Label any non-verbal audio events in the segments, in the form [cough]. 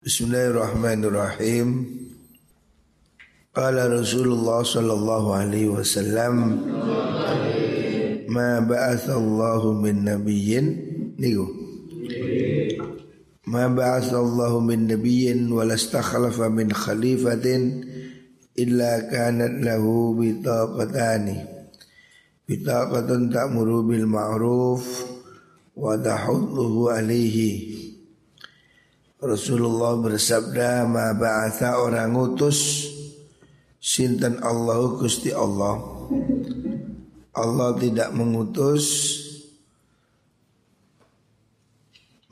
Bismillahirrahmanirrahim. Qala Rasulullah sallallahu alaihi wasallam Ma ba'athallahu min nabiyyin niku Ma ba'athallahu min nabiyyin wa lastakhlafa min khalifatin illa kanat lahu bitaqatani bitaqatun ta'muru bil ma'ruf wa tahudduhu alaihi Rasulullah bersabda ma ba'atha orang utus sinten Allahu Gusti Allah. Allah tidak mengutus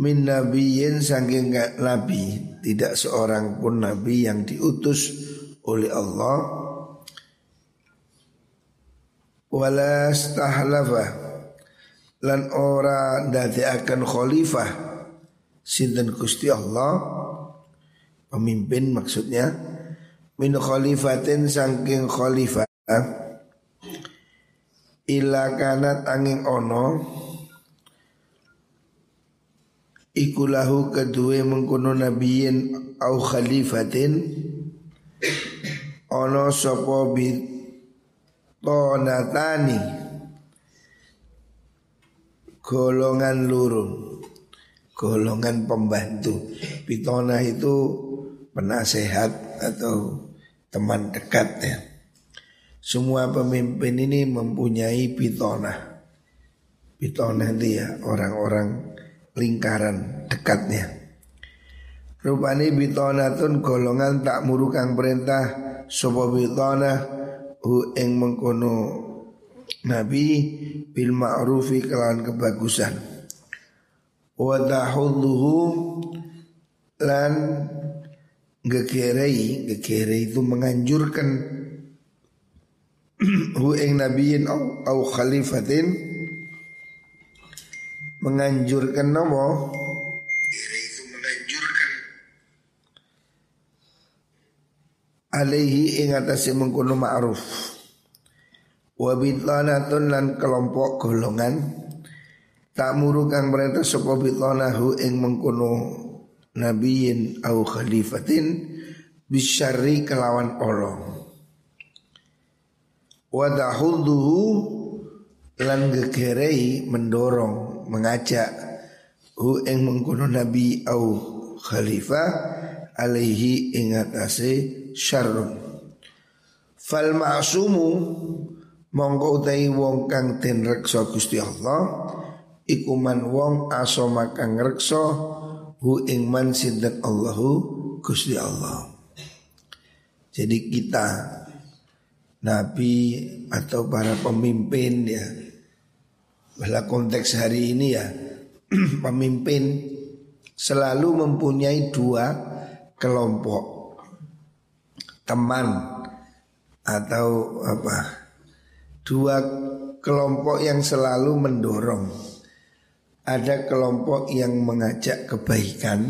min nabiyyin saking nabi, tidak seorang pun nabi yang diutus oleh Allah. Wala stahlafa lan ora akan khalifah sinten Gusti Allah pemimpin maksudnya min khalifatin saking khalifah ila kanat angin ono ikulahu kedua mengkono nabiyin au khalifatin ono sopo bit tonatani golongan lurun golongan pembantu. Pitona itu penasehat atau teman dekat ya. Semua pemimpin ini mempunyai pitona. Pitona itu ya orang-orang lingkaran dekatnya. Rupani pitona tun golongan tak murukang perintah sopo pitona hu eng mengkono nabi bil ma'rufi kelawan kebagusan wa lan gekerei. Gekerei itu menganjurkan [clears throat] hu ing nabiyin au, au khalifatin. Menganjurkan menganjurkan alaihi ing atase mengkono ma'ruf. Wa bitlanatun lan kelompok golongan Tak kang perintah sapa bitanahu ing mengkono nabiyin au khalifatin bisyari kelawan Allah. Wa dahudduhu lan gegerei mendorong mengajak hu ing mengkono nabi au khalifah alaihi ing atase syarrun. Fal ma'sumu mongko utai wong kang den reksa Allah iku man wong asoma kang ngrekso hu ing man sinten Allahu Gusti Allah. Jadi kita nabi atau para pemimpin ya pada konteks hari ini ya [clears throat] pemimpin selalu mempunyai dua kelompok. Teman atau apa? Dua kelompok yang selalu mendorong ada kelompok yang mengajak kebaikan,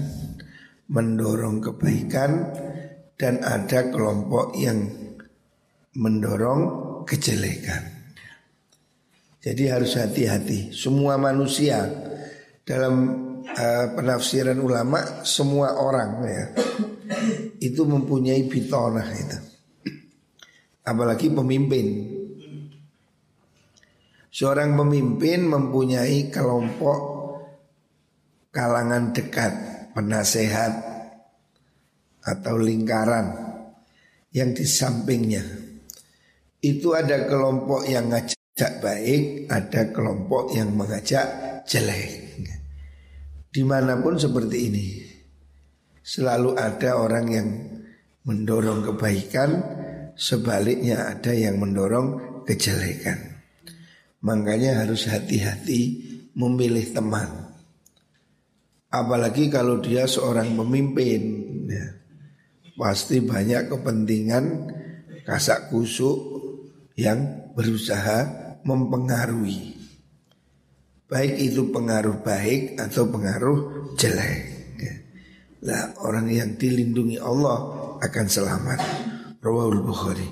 mendorong kebaikan, dan ada kelompok yang mendorong kejelekan. Jadi harus hati-hati. Semua manusia dalam uh, penafsiran ulama, semua orang ya itu mempunyai bitonah itu. Apalagi pemimpin Seorang pemimpin mempunyai kelompok kalangan dekat, penasehat atau lingkaran yang di sampingnya. Itu ada kelompok yang ngajak baik, ada kelompok yang mengajak jelek. Di mana pun seperti ini, selalu ada orang yang mendorong kebaikan, sebaliknya ada yang mendorong kejelekan. Makanya harus hati-hati memilih teman. Apalagi kalau dia seorang pemimpin ya. Pasti banyak kepentingan kasak kusuk yang berusaha mempengaruhi Baik itu pengaruh baik atau pengaruh jelek ya. Lah orang yang dilindungi Allah akan selamat Rawahul Bukhari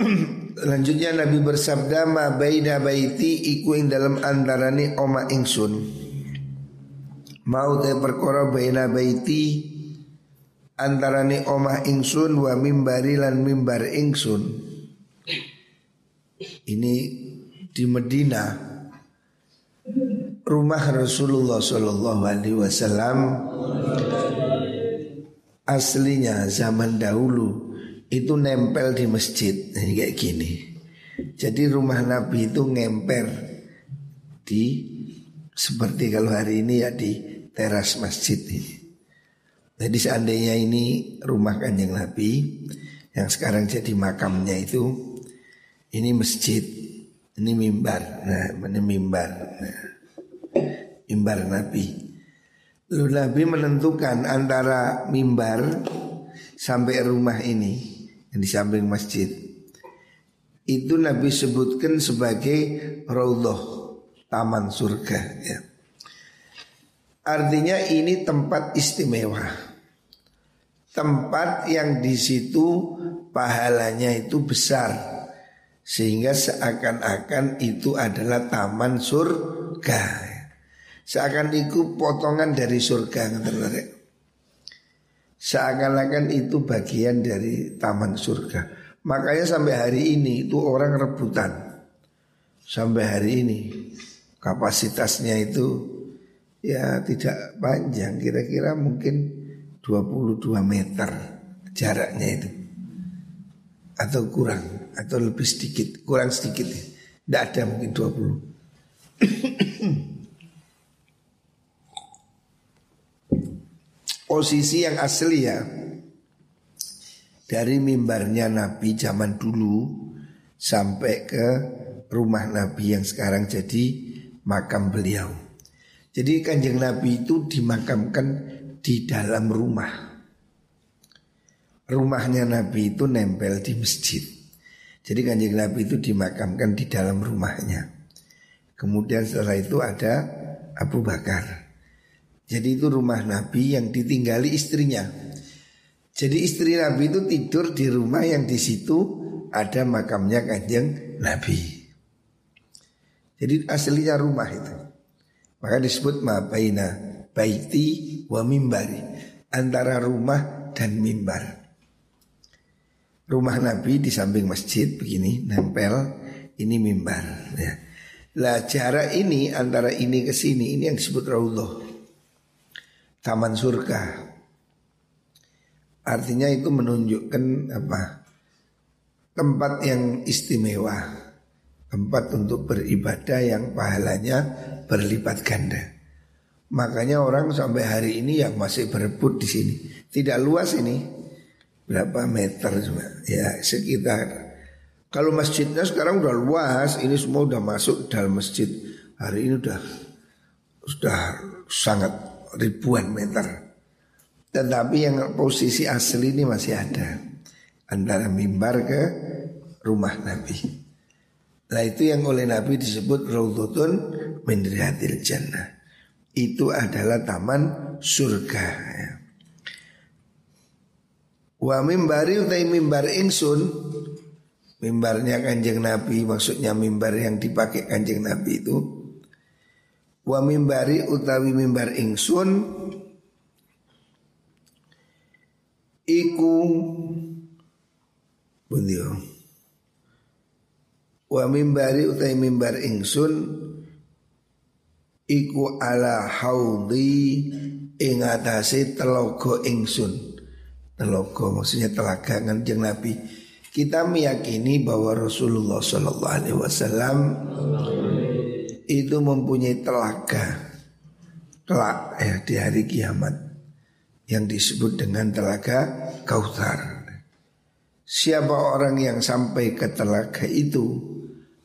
[clears throat] Lanjutnya Nabi bersabda ma baina baiti iku ing dalam antarane oma ingsun. Mau te perkara baina baiti antarane omah ingsun wa mimbari lan mimbar ingsun. Ini di Medina rumah Rasulullah Shallallahu Alaihi Wasallam aslinya zaman dahulu itu nempel di masjid kayak gini. Jadi rumah Nabi itu ngemper di seperti kalau hari ini ya di teras masjid ini. Jadi seandainya ini rumah kanjeng Nabi yang sekarang jadi makamnya itu ini masjid, ini mimbar, nah ini mimbar, nah, mimbar Nabi. Lalu Nabi menentukan antara mimbar sampai rumah ini di samping masjid. Itu Nabi sebutkan sebagai raudhah, taman surga ya. Artinya ini tempat istimewa. Tempat yang di situ pahalanya itu besar. Sehingga seakan-akan itu adalah taman surga. Seakan itu potongan dari surga Seakan-akan itu bagian dari taman surga. Makanya sampai hari ini itu orang rebutan. Sampai hari ini kapasitasnya itu ya tidak panjang kira-kira mungkin 22 meter jaraknya itu atau kurang atau lebih sedikit kurang sedikit tidak ada mungkin 20 posisi yang asli ya dari mimbarnya Nabi zaman dulu sampai ke rumah Nabi yang sekarang jadi makam beliau. Jadi kanjeng Nabi itu dimakamkan di dalam rumah. Rumahnya Nabi itu nempel di masjid. Jadi kanjeng Nabi itu dimakamkan di dalam rumahnya. Kemudian setelah itu ada Abu Bakar. Jadi itu rumah Nabi yang ditinggali istrinya. Jadi istri Nabi itu tidur di rumah yang di situ ada makamnya kanjeng Nabi. Jadi aslinya rumah itu. Maka disebut ma baina baiti wa mimbari antara rumah dan mimbar. Rumah Nabi di samping masjid begini nempel ini mimbar ya. Lah jarak ini antara ini ke sini ini yang disebut raudhah. Taman surga. Artinya itu menunjukkan apa? Tempat yang istimewa tempat untuk beribadah yang pahalanya berlipat ganda. Makanya orang sampai hari ini yang masih berebut di sini. Tidak luas ini. Berapa meter cuma? Ya sekitar. Kalau masjidnya sekarang udah luas, ini semua udah masuk dalam masjid. Hari ini udah sudah sangat ribuan meter. Tetapi yang posisi asli ini masih ada antara mimbar ke rumah Nabi. Nah itu yang oleh Nabi disebut Raudhutun min jannah. Itu adalah taman surga. Ya. Wa mimbari utai mimbar ingsun Mimbarnya kanjeng Nabi Maksudnya mimbar yang dipakai kanjeng Nabi itu Wa mimbari utawi mimbar ingsun Iku Bundio Wa mimbari utai mimbar ingsun Iku ala haudi ing atase telogo ingsun. Telogo maksudnya telaga kanjeng Nabi. Kita meyakini bahwa Rasulullah Shallallahu Alaihi Wasallam itu mempunyai telaga, telak ya di hari kiamat yang disebut dengan telaga Kautsar. Siapa orang yang sampai ke telaga itu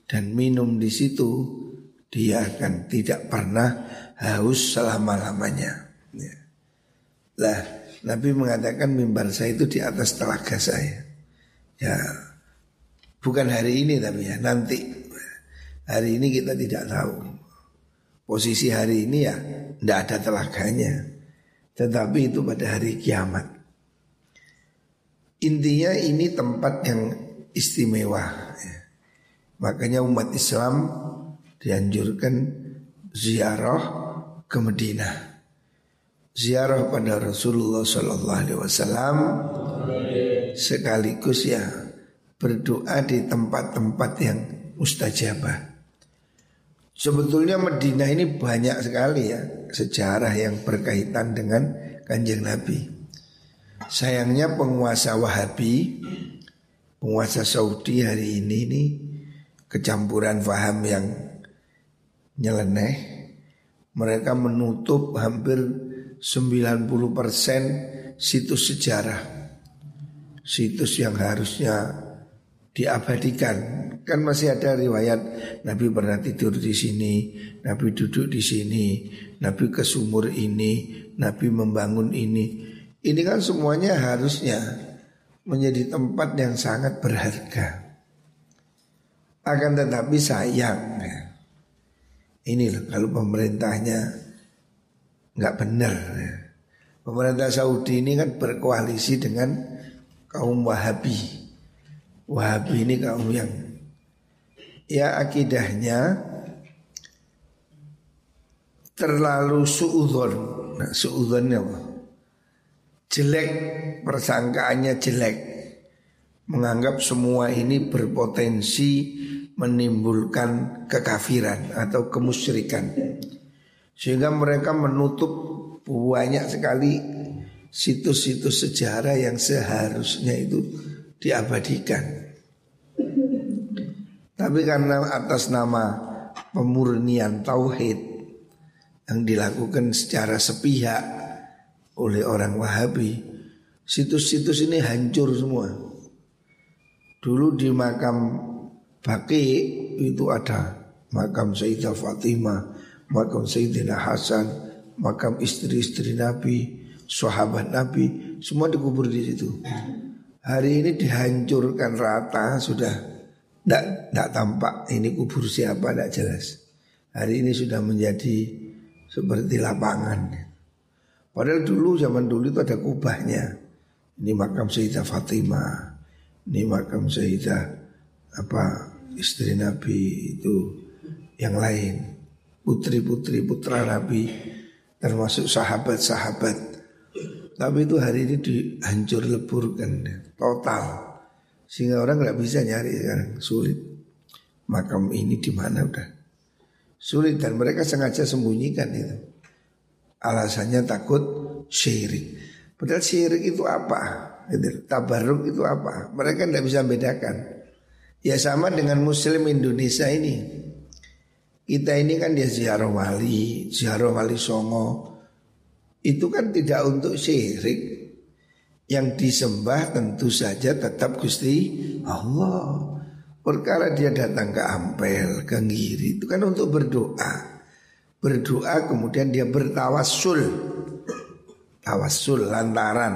dan minum di situ, dia akan tidak pernah haus selama-lamanya. Ya. Lah, Nabi mengatakan mimbar saya itu di atas telaga saya. Ya, bukan hari ini tapi ya nanti. Hari ini kita tidak tahu. Posisi hari ini ya tidak ada telaganya. Tetapi itu pada hari kiamat. Intinya ini tempat yang istimewa. Makanya umat Islam dianjurkan ziarah ke Medina. ziarah pada Rasulullah Sallallahu Alaihi Wasallam sekaligus ya berdoa di tempat-tempat yang mustajabah. Sebetulnya Medina ini banyak sekali ya sejarah yang berkaitan dengan kanjeng Nabi. Sayangnya penguasa Wahabi, penguasa Saudi hari ini nih kecampuran faham yang nyeleneh. Mereka menutup hampir 90% situs sejarah. Situs yang harusnya diabadikan. Kan masih ada riwayat Nabi pernah tidur di sini, Nabi duduk di sini, Nabi ke sumur ini, Nabi membangun ini. Ini kan semuanya harusnya menjadi tempat yang sangat berharga. Akan tetapi sayang ya. Ini loh kalau pemerintahnya nggak benar ya. Pemerintah Saudi ini kan berkoalisi dengan kaum Wahabi. Wahabi ini kaum yang ya akidahnya terlalu suudon. Nah, suudonnya apa? Jelek, persangkaannya jelek. Menganggap semua ini berpotensi menimbulkan kekafiran atau kemusyrikan. Sehingga mereka menutup banyak sekali situs-situs sejarah yang seharusnya itu diabadikan. Tapi karena atas nama pemurnian tauhid yang dilakukan secara sepihak oleh orang Wahabi, situs-situs ini hancur semua. Dulu di makam Baki itu ada makam Sayyidah Fatimah, makam Sayyidina Hasan, makam istri-istri Nabi, sahabat Nabi, semua dikubur di situ. Hari ini dihancurkan rata sudah tidak tampak ini kubur siapa tidak jelas. Hari ini sudah menjadi seperti lapangan. Padahal dulu zaman dulu itu ada kubahnya. Ini makam Sayyidah Fatimah, ini makam Sayyidah apa istri Nabi itu yang lain, putri-putri putra Nabi termasuk sahabat-sahabat. Tapi itu hari ini dihancur leburkan total. Sehingga orang nggak bisa nyari sekarang sulit. Makam ini di mana udah sulit dan mereka sengaja sembunyikan itu. Alasannya takut syirik. Padahal syirik itu apa? Tabaruk itu apa? Mereka tidak bisa bedakan. Ya sama dengan muslim Indonesia ini Kita ini kan dia ziarah wali Ziarah wali songo Itu kan tidak untuk syirik Yang disembah tentu saja tetap Gusti Allah. Perkara dia datang ke Ampel, ke Ngiri Itu kan untuk berdoa. Berdoa kemudian dia bertawassul. Tawassul lantaran.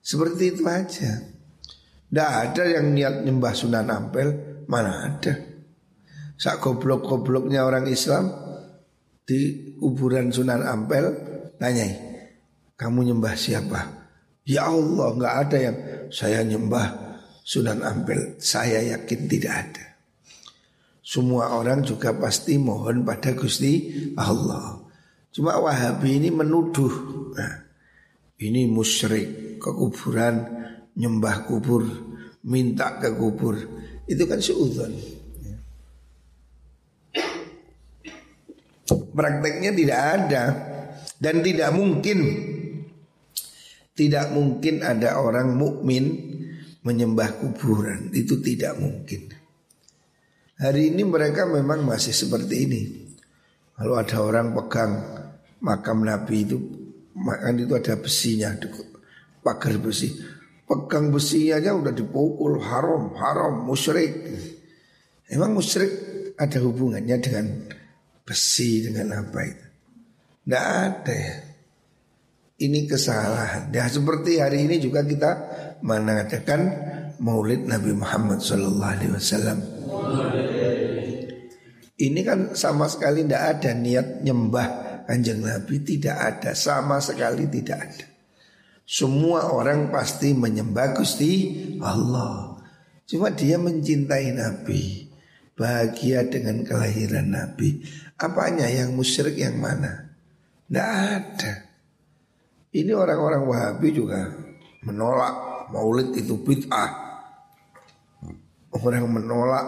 Seperti itu aja. Tidak ada yang niat nyembah Sunan Ampel Mana ada. Sak goblok-gobloknya orang Islam Di kuburan Sunan Ampel Tanyai Kamu nyembah siapa Ya Allah nggak ada yang Saya nyembah. Sunan Ampel Saya yakin tidak ada. Semua orang juga pasti mohon pada Gusti Allah. Cuma Wahabi ini menuduh nah, Ini musyrik Kekuburan nyembah kubur, minta ke kubur, itu kan seudon. Prakteknya tidak ada. Dan tidak mungkin tidak mungkin ada orang mukmin menyembah kuburan itu tidak mungkin. Hari ini mereka memang masih seperti ini. Kalau ada orang pegang makam Nabi itu, makan itu ada besinya, pagar besi pegang besi aja udah dipukul haram, haram, musyrik. Emang musyrik ada hubungannya dengan besi dengan apa itu? Tidak ada ya. Ini kesalahan. Ya seperti hari ini juga kita mengadakan Maulid Nabi Muhammad Sallallahu Alaihi Wasallam. Ini kan sama sekali tidak ada niat nyembah kanjeng Nabi tidak ada sama sekali tidak ada. Semua orang pasti menyembah Gusti Allah. Cuma dia mencintai Nabi. Bahagia dengan kelahiran Nabi. Apanya yang musyrik yang mana? Tidak ada. Ini orang-orang Wahabi juga menolak maulid itu bid'ah. Orang menolak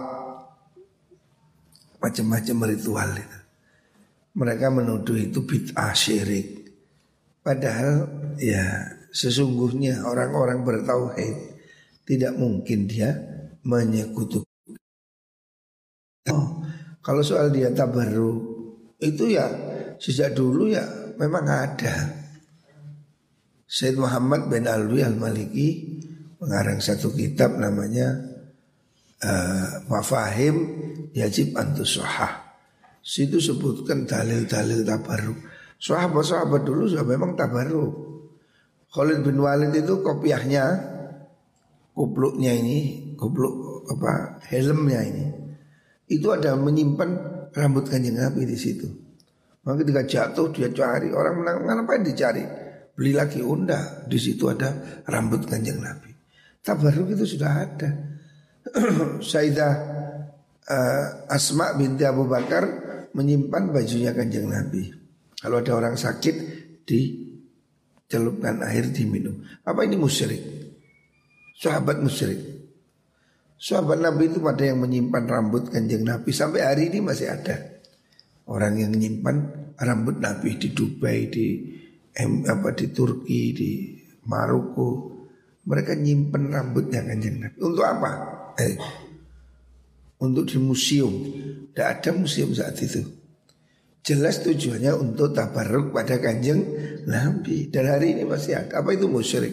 macam-macam ritual itu. Mereka menuduh itu bid'ah syirik. Padahal ya sesungguhnya orang-orang bertauhid tidak mungkin dia menyekutukan. Oh, kalau soal dia tabaru itu ya sejak dulu ya memang ada. Said Muhammad bin Alwi Al-Maliki mengarang satu kitab namanya uh, Mafahim Yajib Antusohah. Situ sebutkan dalil-dalil tabaruk. Sahabat-sahabat dulu sudah memang tabaruk. Khalid bin Walid itu kopiahnya kupluknya ini, kupluk apa helmnya ini itu ada menyimpan rambut kanjeng Nabi di situ. Maka ketika jatuh dia cari orang menang ngapain dicari? Beli lagi unda di situ ada rambut kanjeng Nabi. Tabaruk itu sudah ada. [clears throat] Sayyidah uh, Asma binti Abu Bakar menyimpan bajunya kanjeng Nabi. Kalau ada orang sakit dicelupkan air diminum. Apa ini musyrik? Sahabat musyrik. Sahabat Nabi itu pada yang menyimpan rambut kanjeng Nabi Sampai hari ini masih ada Orang yang menyimpan rambut Nabi di Dubai, di em, apa di Turki, di Maroko Mereka nyimpan rambutnya kanjeng Nabi Untuk apa? Eh, untuk di museum Tidak ada museum saat itu Jelas tujuannya untuk tabarruk pada kanjeng Nabi Dan hari ini masih ada Apa itu musyrik?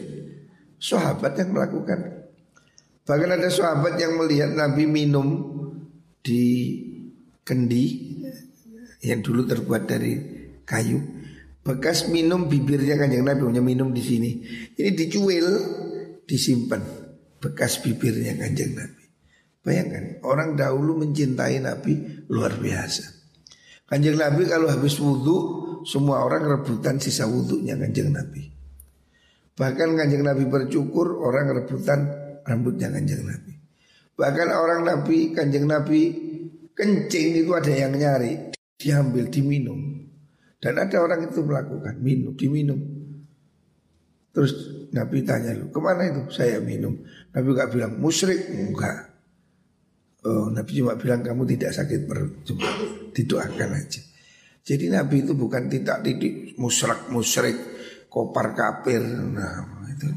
Sahabat yang melakukan Bahkan ada sahabat yang melihat Nabi minum di kendi yang dulu terbuat dari kayu. Bekas minum bibirnya kan yang Nabi punya minum di sini. Ini dicuil, disimpan bekas bibirnya kanjeng Nabi. Bayangkan orang dahulu mencintai Nabi luar biasa. Kanjeng Nabi kalau habis wudhu semua orang rebutan sisa wudhunya kanjeng Nabi. Bahkan kanjeng Nabi bercukur orang rebutan rambutnya kanjeng Nabi. Bahkan orang Nabi, kanjeng Nabi kencing itu ada yang nyari, diambil, diminum. Dan ada orang itu melakukan, minum, diminum. Terus Nabi tanya lu, ke mana itu? Saya minum. Nabi gak bilang, musyrik? Enggak. Oh, Nabi cuma bilang kamu tidak sakit perut, cuma didoakan aja. Jadi Nabi itu bukan tidak didik musyrik, musyrik, kopar kapir. Nah, itu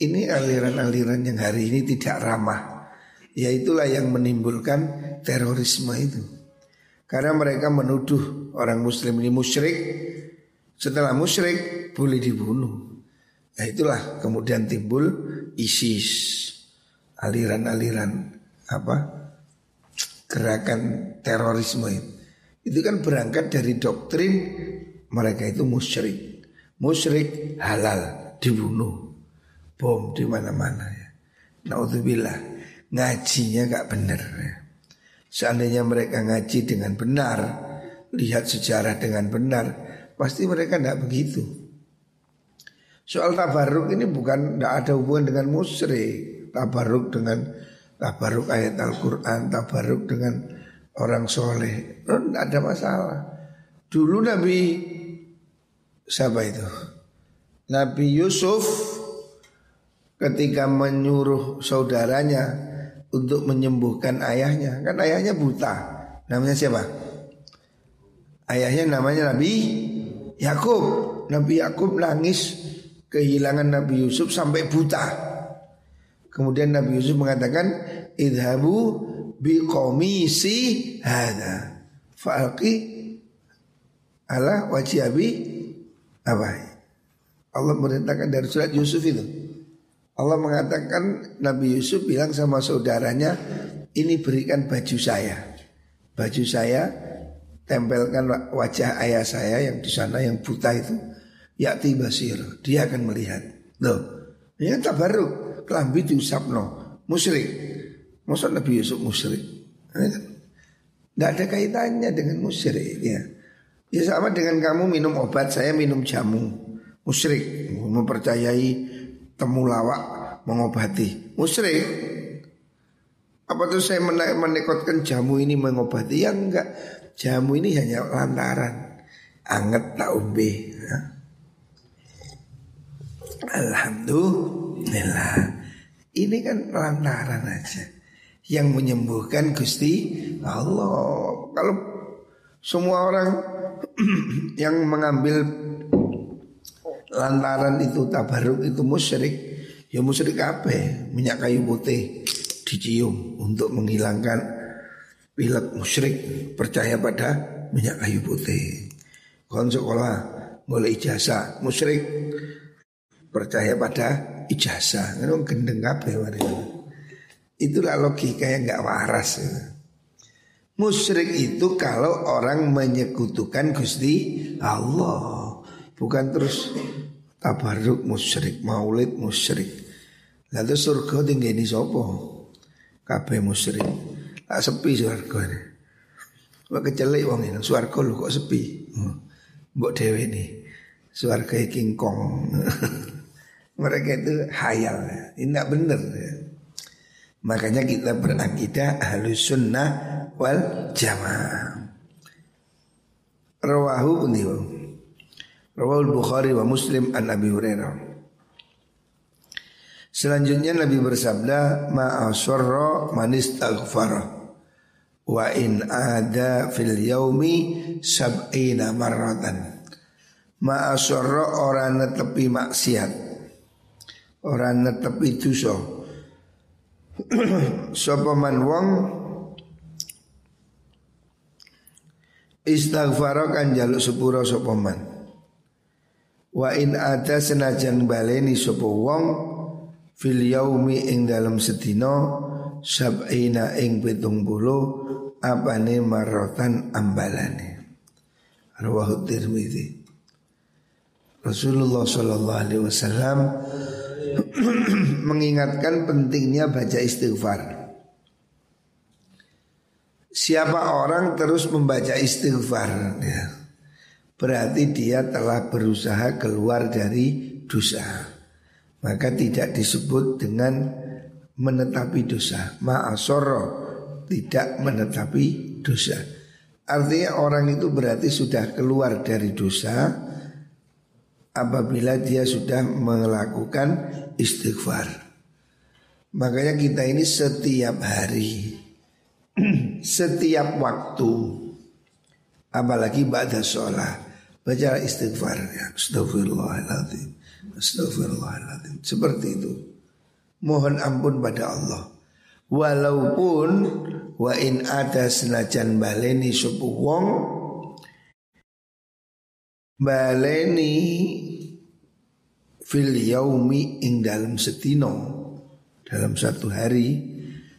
ini aliran-aliran yang hari ini tidak ramah Yaitulah yang menimbulkan terorisme itu Karena mereka menuduh orang muslim ini musyrik. Setelah musyrik boleh dibunuh. Nah itulah kemudian timbul ISIS. Aliran-aliran apa Gerakan terorisme itu. Itu kan berangkat dari doktrin mereka itu musyrik. Musyrik halal dibunuh. Bom di mana-mana ya. Naudzubillah, ngajinya gak benar ya. Seandainya mereka ngaji dengan benar, lihat sejarah dengan benar, pasti mereka tidak begitu. Soal tabaruk ini bukan tidak ada hubungan dengan musyrik. Tabaruk dengan tabaruk ayat Al-Quran, tabaruk dengan orang soleh, tidak oh, ada masalah. Dulu Nabi siapa itu? Nabi Yusuf ketika menyuruh saudaranya untuk menyembuhkan ayahnya. Kan ayahnya buta. Namanya siapa? Ayahnya namanya Nabi Yakub. Nabi Yakub nangis kehilangan Nabi Yusuf sampai buta. Kemudian Nabi Yusuf mengatakan, "Idhabu bi komisi hada." Fa'alqi ala wajhi abi apa? Allah merintahkan dari surat Yusuf itu. Allah mengatakan Nabi Yusuf bilang sama saudaranya ini berikan baju saya. Baju saya tempelkan wajah ayah saya yang di sana yang buta itu. Yakti basir, dia akan melihat. Loh, kan tabaruk, kelambi diusapno, musyrik. Masa Nabi Yusuf musyrik? Tidak ada kaitannya dengan musyrik ya. Ya sama dengan kamu minum obat, saya minum jamu. Musyrik, mempercayai temulawak mengobati musyrik apa tuh saya menekotkan jamu ini mengobati ya enggak jamu ini hanya lantaran anget tak umbe ya. Alhamdulillah. Ini kan lantaran aja. Yang menyembuhkan Gusti Allah. Kalau semua orang [clears throat] yang mengambil lantaran itu tabaruk itu musyrik, ya musyrik apa? Minyak kayu putih dicium untuk menghilangkan pilek musyrik percaya pada minyak kayu putih. Kon sekolah mulai ijazah musyrik percaya pada ijazah. Kan gendeng kabeh Itulah logika yang nggak waras. Musyrik itu kalau orang menyekutukan Gusti Allah, bukan terus tabaruk musyrik, maulid musyrik. Lalu surga tinggi ini sopo, kabeh musyrik. Tak sepi surga ini. Wah kecelek wong ini, surga lu kok sepi. Hmm. Mbok dewe ini, surga King Kong. [laughs] Mereka itu hayal, ini tidak benar. Ya. Makanya kita berakidah halus sunnah wal jamaah. Rawahu pundi Rawahu Bukhari wa Muslim an Abi Hurairah. Selanjutnya Nabi bersabda ma'asarra man istaghfara wa in ada fil yaumi sab'ina marratan. Ma'asarra orang netepi maksiat. Orang netepi dosa [clears throat] Sapa man wong istighfar kan jaluk sepuro sapa man. Wa in ada senajan baleni sapa wong fil yaumi ing dalam sedina sab'ina ing pitung puluh apane marotan ambalane. Rawahu Tirmidzi. Rasulullah sallallahu alaihi wasallam [clears throat] mengingatkan pentingnya baca istighfar. Siapa orang terus membaca istighfar ya, Berarti dia telah berusaha keluar dari dosa Maka tidak disebut dengan menetapi dosa Ma'asoro tidak menetapi dosa Artinya orang itu berarti sudah keluar dari dosa apabila dia sudah melakukan istighfar. Makanya kita ini setiap hari, [clears throat] setiap waktu, apalagi pada sholat, baca istighfar. Ya, astagfirullahaladzim, astagfirullahaladzim. Seperti itu. Mohon ampun pada Allah. Walaupun wa in ada senajan baleni subuh wong baleni fil yaumi ing dalam setino dalam satu hari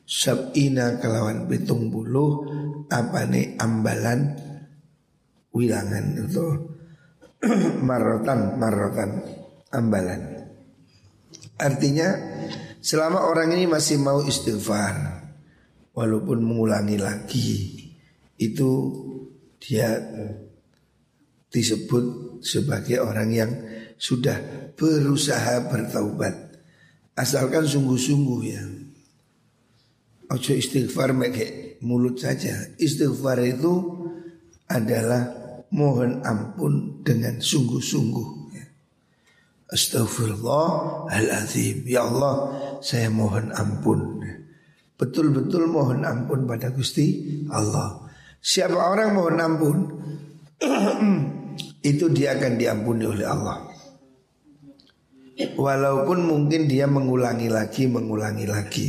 sabina kelawan pitung buluh apa nih ambalan wilangan itu [clears throat] marotan marotan ambalan. Artinya selama orang ini masih mau istighfar walaupun mengulangi lagi itu dia disebut sebagai orang yang sudah berusaha bertaubat. Asalkan sungguh-sungguh ya. Ojo istighfar pakai mulut saja. Istighfar itu adalah mohon ampun dengan sungguh-sungguh ya. Astagfirullahaladzim Ya Allah saya mohon ampun Betul-betul mohon ampun pada Gusti Allah Siapa orang mohon ampun [clears throat] itu dia akan diampuni oleh Allah. Walaupun mungkin dia mengulangi lagi, mengulangi lagi.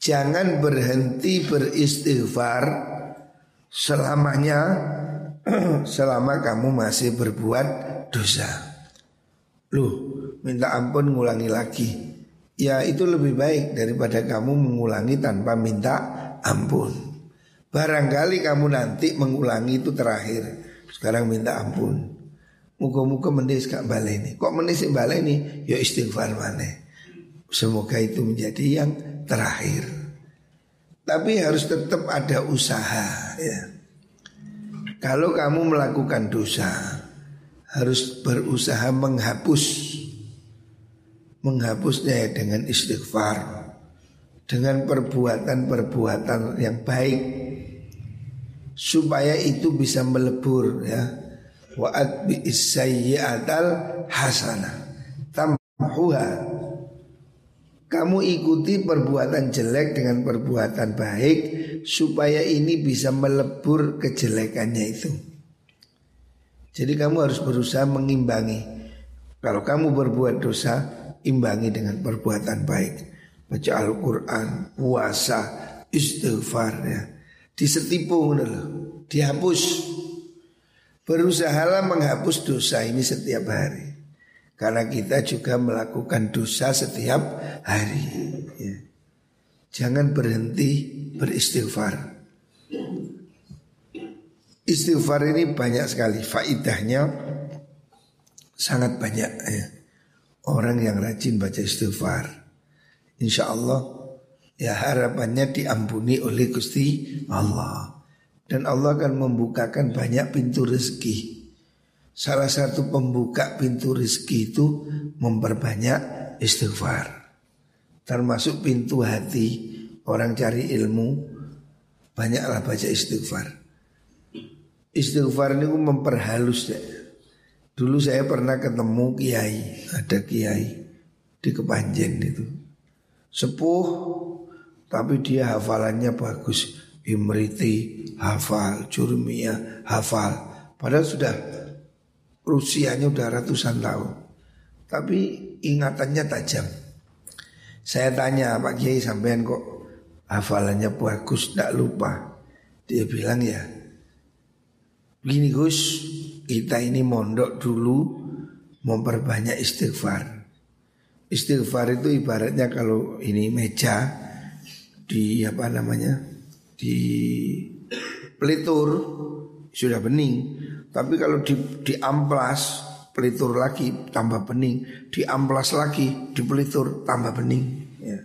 Jangan berhenti beristighfar selamanya [clears throat] selama kamu masih berbuat dosa. Loh, minta ampun ngulangi lagi. Ya itu lebih baik daripada kamu mengulangi tanpa minta ampun. Barangkali kamu nanti mengulangi itu terakhir. Sekarang minta ampun. Muka-muka mendis gak baleni. Kok mendis baleni? Ya istighfar mana. Semoga itu menjadi yang terakhir. Tapi harus tetap ada usaha ya. Kalau kamu melakukan dosa harus berusaha menghapus menghapusnya ya dengan istighfar dengan perbuatan-perbuatan yang baik supaya itu bisa melebur ya wa bi sayyi'atal hasanah huha kamu ikuti perbuatan jelek dengan perbuatan baik supaya ini bisa melebur kejelekannya itu. Jadi kamu harus berusaha mengimbangi. Kalau kamu berbuat dosa, imbangi dengan perbuatan baik. Baca Al-Quran, puasa, istighfar ya. Disetipu loh, dihapus. Berusahalah menghapus dosa ini setiap hari. Karena kita juga melakukan dosa setiap hari ya. Jangan berhenti beristighfar Istighfar ini banyak sekali Faidahnya sangat banyak ya. Orang yang rajin baca istighfar Insya Allah Ya harapannya diampuni oleh Gusti Allah Dan Allah akan membukakan banyak pintu rezeki Salah satu pembuka pintu rezeki itu memperbanyak istighfar. Termasuk pintu hati orang cari ilmu banyaklah baca istighfar. Istighfar ini memperhalus ya. Dulu saya pernah ketemu kiai, ada kiai di Kepanjen itu. Sepuh tapi dia hafalannya bagus. Imriti hafal, Jurmiyah hafal. Padahal sudah usianya udah ratusan tahun. Tapi ingatannya tajam. Saya tanya Pak Kiai sampean kok hafalannya bagus, tidak lupa. Dia bilang ya, begini Gus, kita ini mondok dulu memperbanyak istighfar. Istighfar itu ibaratnya kalau ini meja di apa namanya di pelitur sudah bening tapi kalau di, di amplas pelitur lagi tambah bening, di amplas lagi di pelitur tambah bening. Ya.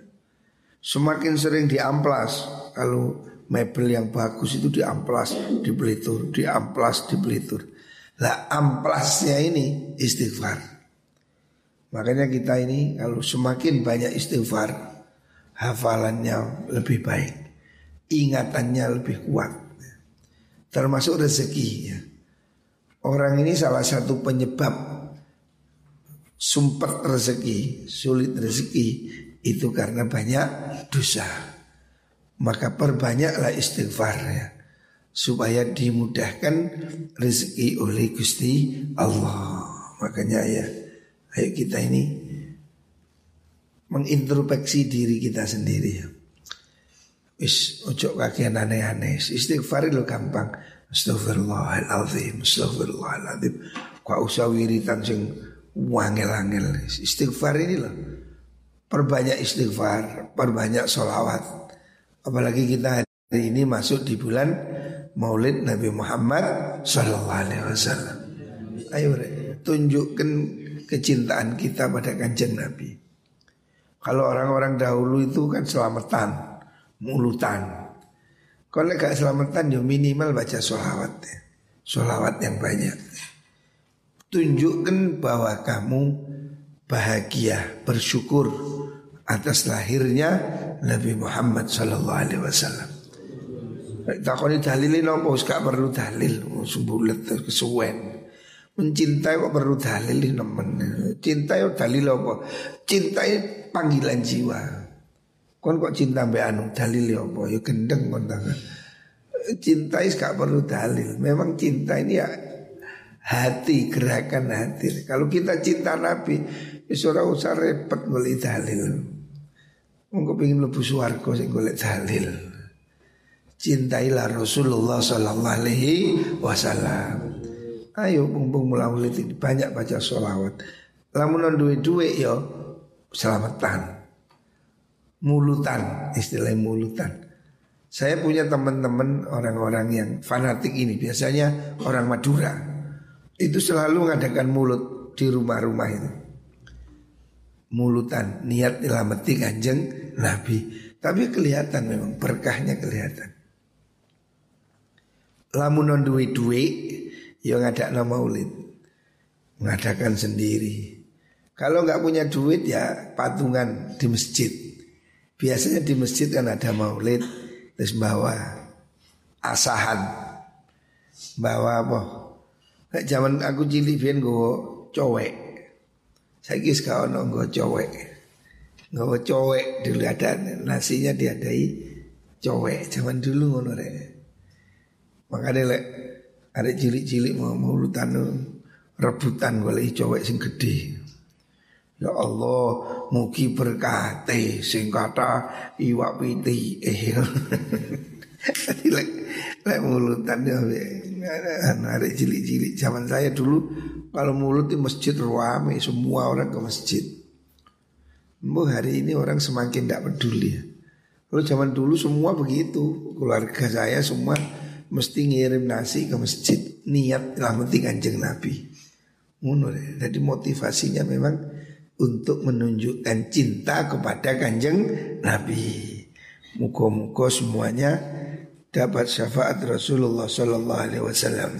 Semakin sering di amplas kalau mebel yang bagus itu di amplas di pelitur, di amplas di pelitur. Lah amplasnya ini istighfar. Makanya kita ini kalau semakin banyak istighfar, hafalannya lebih baik, ingatannya lebih kuat, termasuk rezeki ya. Orang ini salah satu penyebab sumpah rezeki, sulit rezeki itu karena banyak dosa. Maka perbanyaklah istighfar ya supaya dimudahkan rezeki oleh Gusti Allah. Makanya ya, ayo kita ini mengintrospeksi diri kita sendiri ya. Wis ojo kakean aneh-aneh. Istighfar itu gampang. Astagfirullahaladzim Astagfirullahaladzim Kau usah wiritan sing wangel-angel Istighfar ini loh Perbanyak istighfar Perbanyak sholawat Apalagi kita hari ini masuk di bulan Maulid Nabi Muhammad Sallallahu Alaihi Wasallam Ayo tunjukkan kecintaan kita pada kanjeng Nabi Kalau orang-orang dahulu itu kan selamatan Mulutan kalau gak selamatan ya minimal baca sholawat ya. Sholawat yang banyak Tunjukkan bahwa kamu bahagia, bersyukur atas lahirnya Nabi Muhammad Sallallahu Alaihi Wasallam. Takoni dalilin apa gak perlu dalil, sumbulet kesuwen. Mencintai kok perlu dalil nemen. Cintai dalil apa? Cintai panggilan jiwa. Kon kok cinta mbak anu dalil ya apa ya gendeng kon Cinta is gak perlu dalil. Memang cinta ini ya hati gerakan hati. Kalau kita cinta Nabi, ora usah repot golek dalil. Monggo pengin mlebu swarga sing golek dalil. Cintailah Rasulullah sallallahu alaihi wasallam. Ayo mumpung mulai banyak baca sholawat. Lamun duwe-duwe yo selamatan mulutan, istilah mulutan. Saya punya teman-teman orang-orang yang fanatik ini biasanya orang Madura. Itu selalu mengadakan mulut di rumah-rumah itu. Mulutan, niat ilamati kanjeng Nabi. Tapi kelihatan memang berkahnya kelihatan. Lamunon duwe-duwe yang ada nama maulid. Mengadakan sendiri. Kalau nggak punya duit ya patungan di masjid. Biasanya di masjid kan ada maulid Terus bawa asahan Bawa apa Kayak zaman aku cilik biar gue cowek Saya kis kau nonggo cowek, nonggo cowek dulu ada nasinya diadai cowek zaman dulu ngono rek. Makanya lek ada cilik-cilik mau maulutan rebutan golek cowek sing gede. Ya Allah, mugi berkati sing kata iwak piti eh. [laughs] Lek lek mulutan ya ada cilik-cilik zaman saya dulu kalau mulut di masjid ruame semua orang ke masjid. Bu hari ini orang semakin tidak peduli. Kalau zaman dulu semua begitu, keluarga saya semua mesti ngirim nasi ke masjid niat penting kanjeng Nabi. Munur. Jadi motivasinya memang untuk menunjukkan cinta kepada kanjeng Nabi. Muka-muka semuanya dapat syafaat Rasulullah Sallallahu Alaihi Wasallam.